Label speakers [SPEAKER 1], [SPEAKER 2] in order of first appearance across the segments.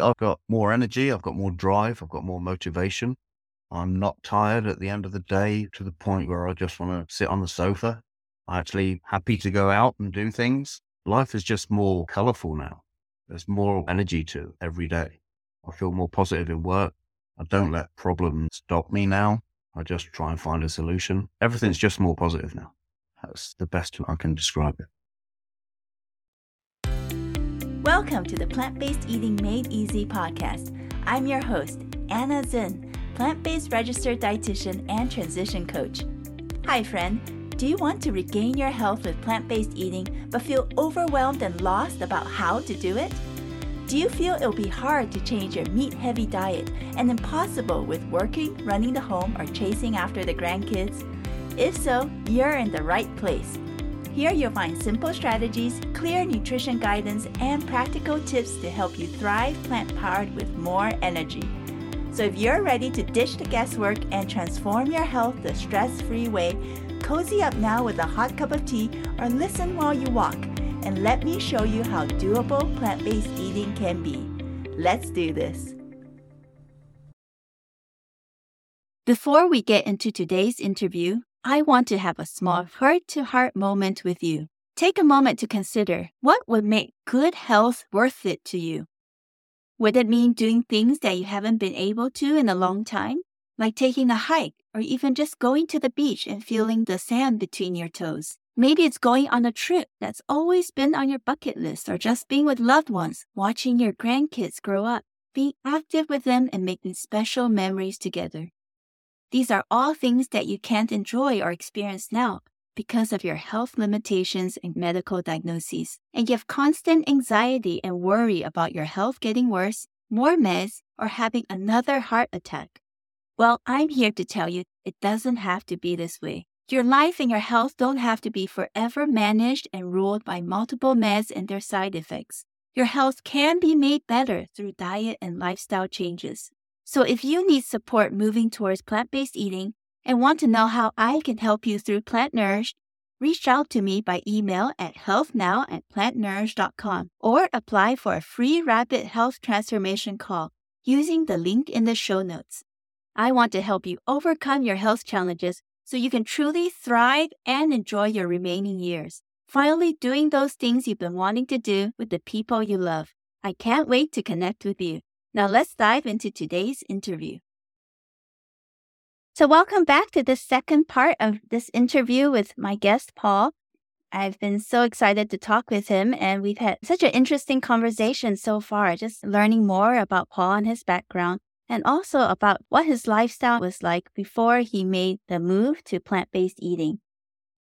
[SPEAKER 1] I've got more energy, I've got more drive, I've got more motivation. I'm not tired at the end of the day to the point where I just want to sit on the sofa. I'm actually happy to go out and do things. Life is just more colorful now. There's more energy to every day. I feel more positive in work. I don't let problems stop me now. I just try and find a solution. Everything's just more positive now. That's the best I can describe it.
[SPEAKER 2] Welcome to the Plant Based Eating Made Easy podcast. I'm your host, Anna Zinn, plant based registered dietitian and transition coach. Hi, friend. Do you want to regain your health with plant based eating but feel overwhelmed and lost about how to do it? Do you feel it'll be hard to change your meat heavy diet and impossible with working, running the home, or chasing after the grandkids? If so, you're in the right place. Here you'll find simple strategies, clear nutrition guidance, and practical tips to help you thrive plant powered with more energy. So if you're ready to ditch the guesswork and transform your health the stress free way, cozy up now with a hot cup of tea or listen while you walk, and let me show you how doable plant based eating can be. Let's do this. Before we get into today's interview, I want to have a small heart to heart moment with you. Take a moment to consider what would make good health worth it to you. Would it mean doing things that you haven't been able to in a long time, like taking a hike or even just going to the beach and feeling the sand between your toes? Maybe it's going on a trip that's always been on your bucket list or just being with loved ones, watching your grandkids grow up, being active with them and making special memories together. These are all things that you can't enjoy or experience now because of your health limitations and medical diagnoses. And you have constant anxiety and worry about your health getting worse, more meds, or having another heart attack. Well, I'm here to tell you it doesn't have to be this way. Your life and your health don't have to be forever managed and ruled by multiple meds and their side effects. Your health can be made better through diet and lifestyle changes. So if you need support moving towards plant based eating and want to know how I can help you through Plant Nourished, reach out to me by email at healthnow at plantnourished.com or apply for a free rapid health transformation call using the link in the show notes. I want to help you overcome your health challenges so you can truly thrive and enjoy your remaining years. Finally, doing those things you've been wanting to do with the people you love. I can't wait to connect with you. Now let's dive into today's interview. So, welcome back to the second part of this interview with my guest, Paul. I've been so excited to talk with him, and we've had such an interesting conversation so far, just learning more about Paul and his background, and also about what his lifestyle was like before he made the move to plant based eating.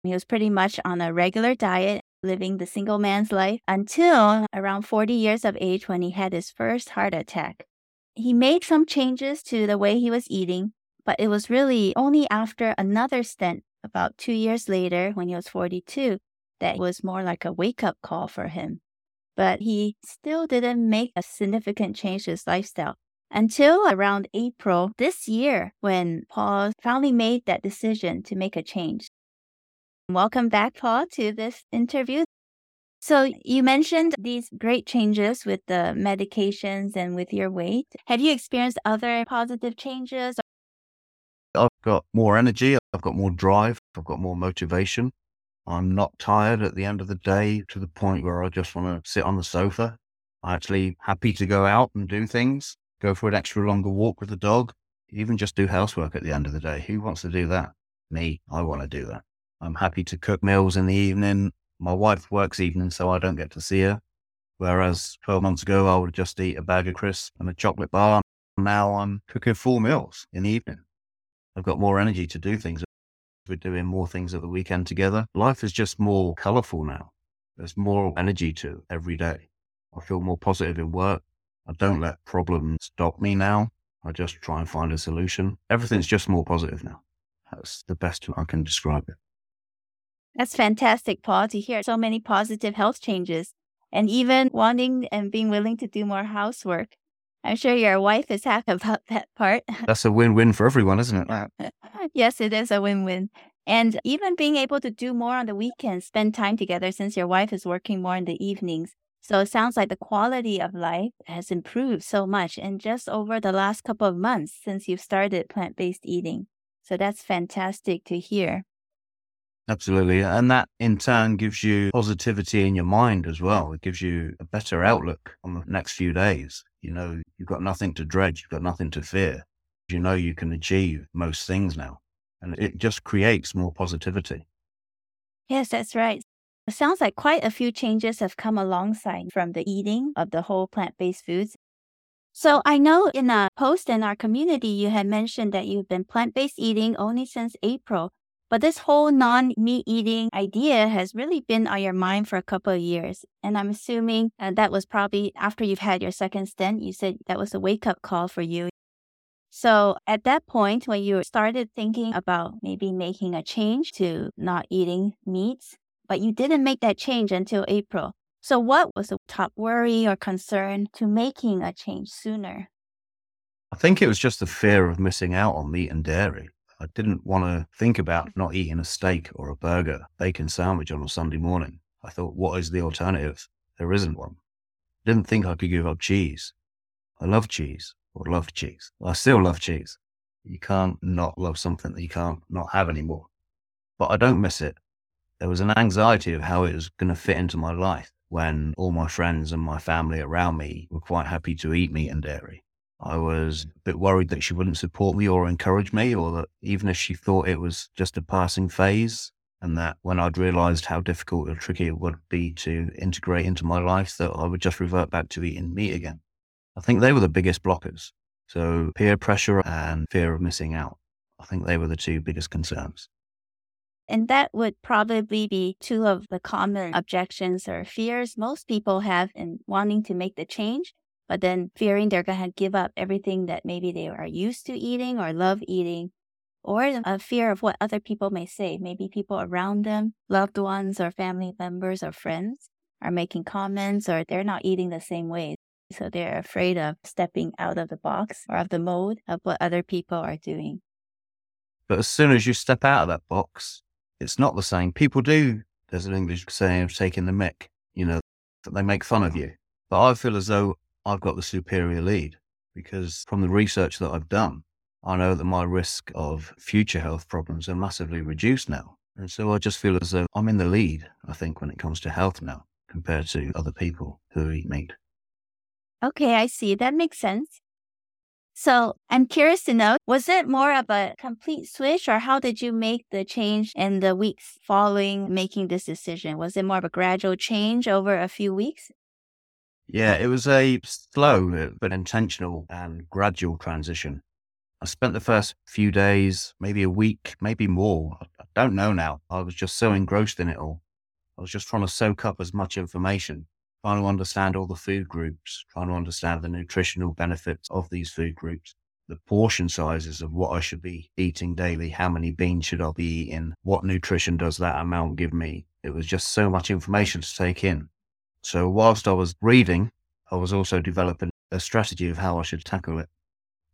[SPEAKER 2] He was pretty much on a regular diet living the single man's life until around 40 years of age when he had his first heart attack. He made some changes to the way he was eating, but it was really only after another stent about two years later when he was 42 that was more like a wake up call for him. But he still didn't make a significant change to his lifestyle until around April this year when Paul finally made that decision to make a change. Welcome back, Paul, to this interview. So, you mentioned these great changes with the medications and with your weight. Have you experienced other positive changes?
[SPEAKER 1] I've got more energy, I've got more drive, I've got more motivation. I'm not tired at the end of the day to the point where I just want to sit on the sofa. I'm actually happy to go out and do things, go for an extra longer walk with the dog, even just do housework at the end of the day. Who wants to do that? Me, I want to do that. I'm happy to cook meals in the evening. My wife works evenings, so I don't get to see her. Whereas 12 months ago, I would just eat a bag of crisps and a chocolate bar. Now I'm cooking full meals in the evening. I've got more energy to do things. We're doing more things at the weekend together. Life is just more colorful now. There's more energy to every day. I feel more positive in work. I don't let problems stop me now. I just try and find a solution. Everything's just more positive now. That's the best I can describe it.
[SPEAKER 2] That's fantastic, Paul, to hear so many positive health changes and even wanting and being willing to do more housework. I'm sure your wife is happy about that part.
[SPEAKER 1] That's a win win for everyone, isn't
[SPEAKER 2] it? yes, it is a win win. And even being able to do more on the weekends, spend time together since your wife is working more in the evenings. So it sounds like the quality of life has improved so much in just over the last couple of months since you've started plant based eating. So that's fantastic to hear.
[SPEAKER 1] Absolutely. And that in turn gives you positivity in your mind as well. It gives you a better outlook on the next few days. You know, you've got nothing to dread, you've got nothing to fear. You know, you can achieve most things now. And it just creates more positivity.
[SPEAKER 2] Yes, that's right. It sounds like quite a few changes have come alongside from the eating of the whole plant based foods. So I know in a post in our community, you had mentioned that you've been plant based eating only since April. But this whole non meat eating idea has really been on your mind for a couple of years. And I'm assuming uh, that was probably after you've had your second stent, you said that was a wake up call for you. So at that point, when you started thinking about maybe making a change to not eating meats, but you didn't make that change until April. So, what was the top worry or concern to making a change sooner?
[SPEAKER 1] I think it was just the fear of missing out on meat and dairy. I didn't want to think about mm. not eating a steak or a burger, bacon sandwich on a Sunday morning. I thought, what is the alternative? There isn't one. I didn't think I could give up cheese. I love cheese or loved cheese. I still love cheese. You can't not love something that you can't not have anymore. But I don't miss it there was an anxiety of how it was going to fit into my life when all my friends and my family around me were quite happy to eat meat and dairy. I was a bit worried that she wouldn't support me or encourage me, or that even if she thought it was just a passing phase, and that when I'd realized how difficult or tricky it would be to integrate into my life, that I would just revert back to eating meat again. I think they were the biggest blockers. So peer pressure and fear of missing out. I think they were the two biggest concerns.
[SPEAKER 2] And that would probably be two of the common objections or fears most people have in wanting to make the change, but then fearing they're going to give up everything that maybe they are used to eating or love eating, or a fear of what other people may say. Maybe people around them, loved ones or family members or friends, are making comments or they're not eating the same way. So they're afraid of stepping out of the box or of the mode of what other people are doing.
[SPEAKER 1] But as soon as you step out of that box, it's not the same. People do, there's an English saying of taking the mick, you know, that they make fun of you. But I feel as though I've got the superior lead because from the research that I've done, I know that my risk of future health problems are massively reduced now. And so I just feel as though I'm in the lead, I think, when it comes to health now compared to other people who eat meat.
[SPEAKER 2] Okay, I see. That makes sense. So I'm curious to know, was it more of a complete switch or how did you make the change in the weeks following making this decision? Was it more of a gradual change over a few weeks?
[SPEAKER 1] Yeah, it was a slow uh, but intentional and gradual transition. I spent the first few days, maybe a week, maybe more. I don't know now. I was just so engrossed in it all. I was just trying to soak up as much information trying to understand all the food groups, trying to understand the nutritional benefits of these food groups, the portion sizes of what I should be eating daily, how many beans should I be eating, what nutrition does that amount give me. It was just so much information to take in. So whilst I was reading, I was also developing a strategy of how I should tackle it.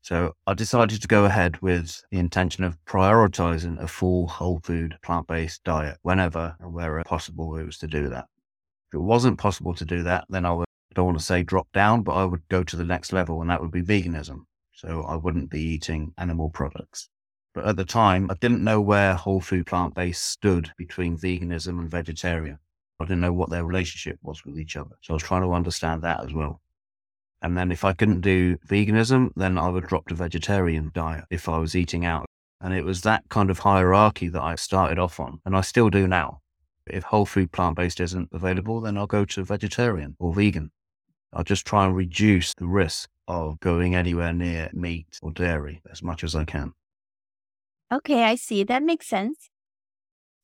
[SPEAKER 1] So I decided to go ahead with the intention of prioritizing a full whole food plant based diet whenever and wherever possible it was to do that. If it wasn't possible to do that, then I would, I don't want to say drop down, but I would go to the next level and that would be veganism. So I wouldn't be eating animal products. But at the time, I didn't know where whole food plant based stood between veganism and vegetarian. I didn't know what their relationship was with each other. So I was trying to understand that as well. And then if I couldn't do veganism, then I would drop to vegetarian diet if I was eating out. And it was that kind of hierarchy that I started off on, and I still do now. If whole food plant based isn't available, then I'll go to vegetarian or vegan. I'll just try and reduce the risk of going anywhere near meat or dairy as much as I can.
[SPEAKER 2] Okay, I see. That makes sense.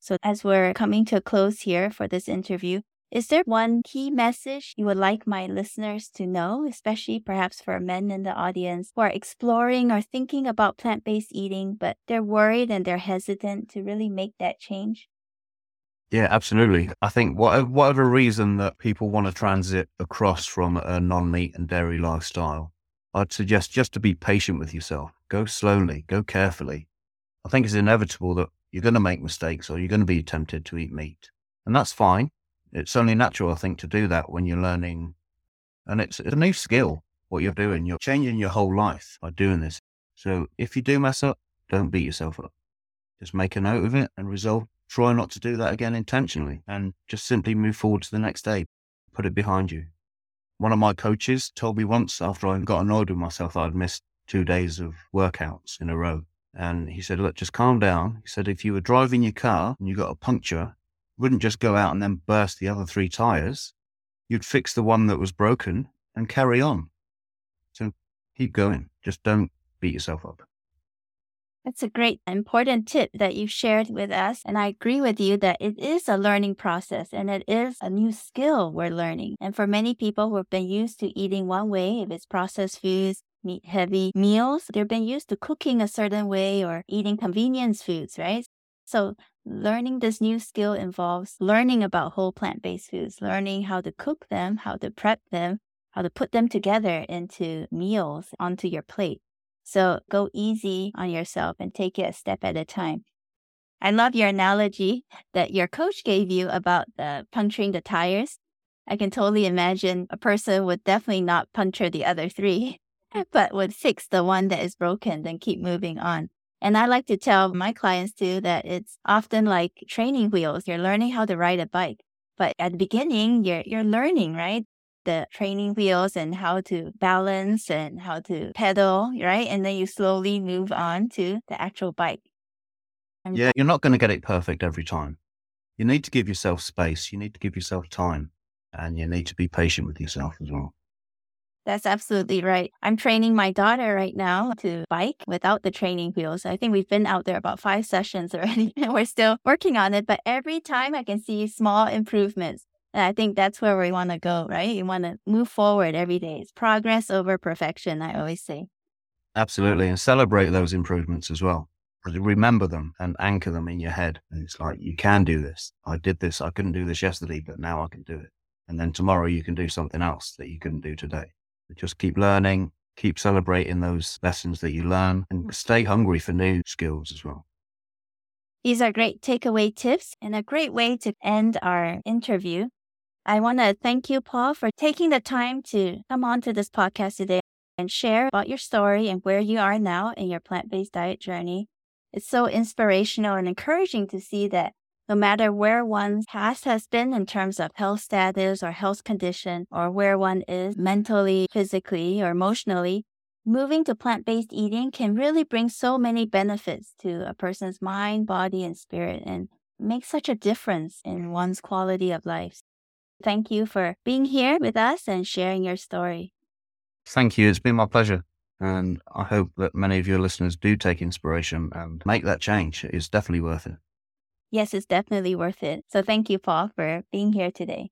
[SPEAKER 2] So, as we're coming to a close here for this interview, is there one key message you would like my listeners to know, especially perhaps for men in the audience who are exploring or thinking about plant based eating, but they're worried and they're hesitant to really make that change?
[SPEAKER 1] Yeah, absolutely. I think whatever, whatever reason that people want to transit across from a non meat and dairy lifestyle, I'd suggest just to be patient with yourself. Go slowly, go carefully. I think it's inevitable that you're going to make mistakes or you're going to be tempted to eat meat. And that's fine. it's only natural, I think, to do that when you're learning. And it's, a new skill, what you're doing. You're changing your whole life by doing this. So if you do mess up, don't beat yourself up. Just make a note of it and resolve. Try not to do that again intentionally and just simply move forward to the next day. Put it behind you. One of my coaches told me once after I got annoyed with myself, I'd missed two days of workouts in a row. And he said, Look, just calm down. He said, If you were driving your car and you got a puncture, wouldn't just go out and then burst the other three tires. You'd fix the one that was broken and carry on. So keep going. Just don't beat yourself up.
[SPEAKER 2] That's a great important tip that you shared with us. And I agree with you that it is a learning process and it is a new skill we're learning. And for many people who have been used to eating one way, if it's processed foods, meat heavy meals, they've been used to cooking a certain way or eating convenience foods, right? So learning this new skill involves learning about whole plant based foods, learning how to cook them, how to prep them, how to put them together into meals onto your plate. So go easy on yourself and take it a step at a time. I love your analogy that your coach gave you about the puncturing the tires. I can totally imagine a person would definitely not puncture the other three, but would fix the one that is broken, then keep moving on. And I like to tell my clients too that it's often like training wheels. You're learning how to ride a bike. But at the beginning, you're you're learning, right? the training wheels and how to balance and how to pedal, right? And then you slowly move on to the actual bike.
[SPEAKER 1] And yeah, you're not going to get it perfect every time. You need to give yourself space, you need to give yourself time, and you need to be patient with yourself as well.
[SPEAKER 2] That's absolutely right. I'm training my daughter right now to bike without the training wheels. I think we've been out there about five sessions already and we're still working on it. But every time I can see small improvements. And I think that's where we want to go, right? You want to move forward every day. It's progress over perfection, I always say.
[SPEAKER 1] Absolutely. And celebrate those improvements as well. Remember them and anchor them in your head. And it's like, you can do this. I did this. I couldn't do this yesterday, but now I can do it. And then tomorrow you can do something else that you couldn't do today. Just keep learning, keep celebrating those lessons that you learn, and mm. stay hungry for new skills as well.
[SPEAKER 2] These are great takeaway tips and a great way to end our interview. I want to thank you, Paul, for taking the time to come on to this podcast today and share about your story and where you are now in your plant based diet journey. It's so inspirational and encouraging to see that no matter where one's past has been in terms of health status or health condition, or where one is mentally, physically, or emotionally, moving to plant based eating can really bring so many benefits to a person's mind, body, and spirit and make such a difference in one's quality of life. Thank you for being here with us and sharing your story.
[SPEAKER 1] Thank you. It's been my pleasure. And I hope that many of your listeners do take inspiration and make that change. It's definitely worth it.
[SPEAKER 2] Yes, it's definitely worth it. So thank you, Paul, for being here today.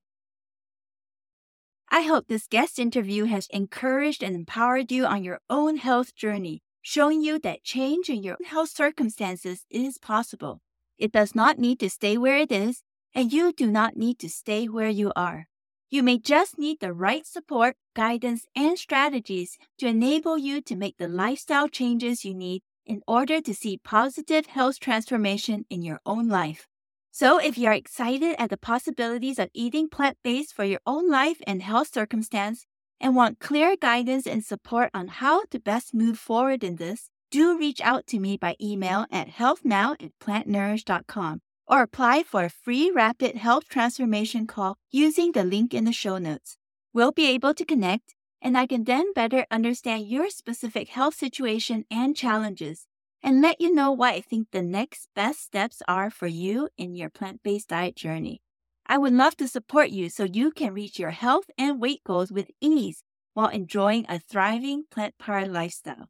[SPEAKER 2] I hope this guest interview has encouraged and empowered you on your own health journey, showing you that change in your health circumstances is possible. It does not need to stay where it is, and you do not need to stay where you are. You may just need the right support, guidance, and strategies to enable you to make the lifestyle changes you need in order to see positive health transformation in your own life. So, if you're excited at the possibilities of eating plant based for your own life and health circumstance, and want clear guidance and support on how to best move forward in this, do reach out to me by email at healthnow at plantnourished.com or apply for a free rapid health transformation call using the link in the show notes. We'll be able to connect, and I can then better understand your specific health situation and challenges and let you know what I think the next best steps are for you in your plant based diet journey. I would love to support you so you can reach your health and weight goals with ease while enjoying a thriving plant powered lifestyle.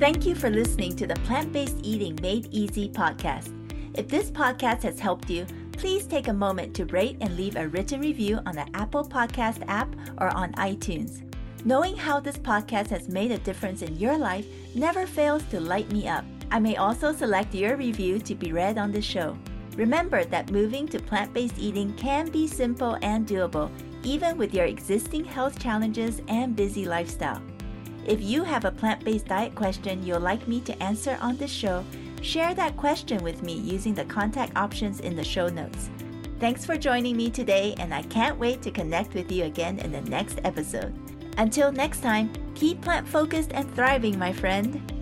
[SPEAKER 2] Thank you for listening to the Plant Based Eating Made Easy podcast. If this podcast has helped you, please take a moment to rate and leave a written review on the Apple Podcast app or on iTunes. Knowing how this podcast has made a difference in your life never fails to light me up. I may also select your review to be read on the show. Remember that moving to plant based eating can be simple and doable, even with your existing health challenges and busy lifestyle. If you have a plant based diet question you'd like me to answer on this show,
[SPEAKER 3] Share that question with me using the contact options in the show notes. Thanks for joining me today, and I can't wait to connect with you again in the next episode. Until next time, keep plant focused and thriving, my friend.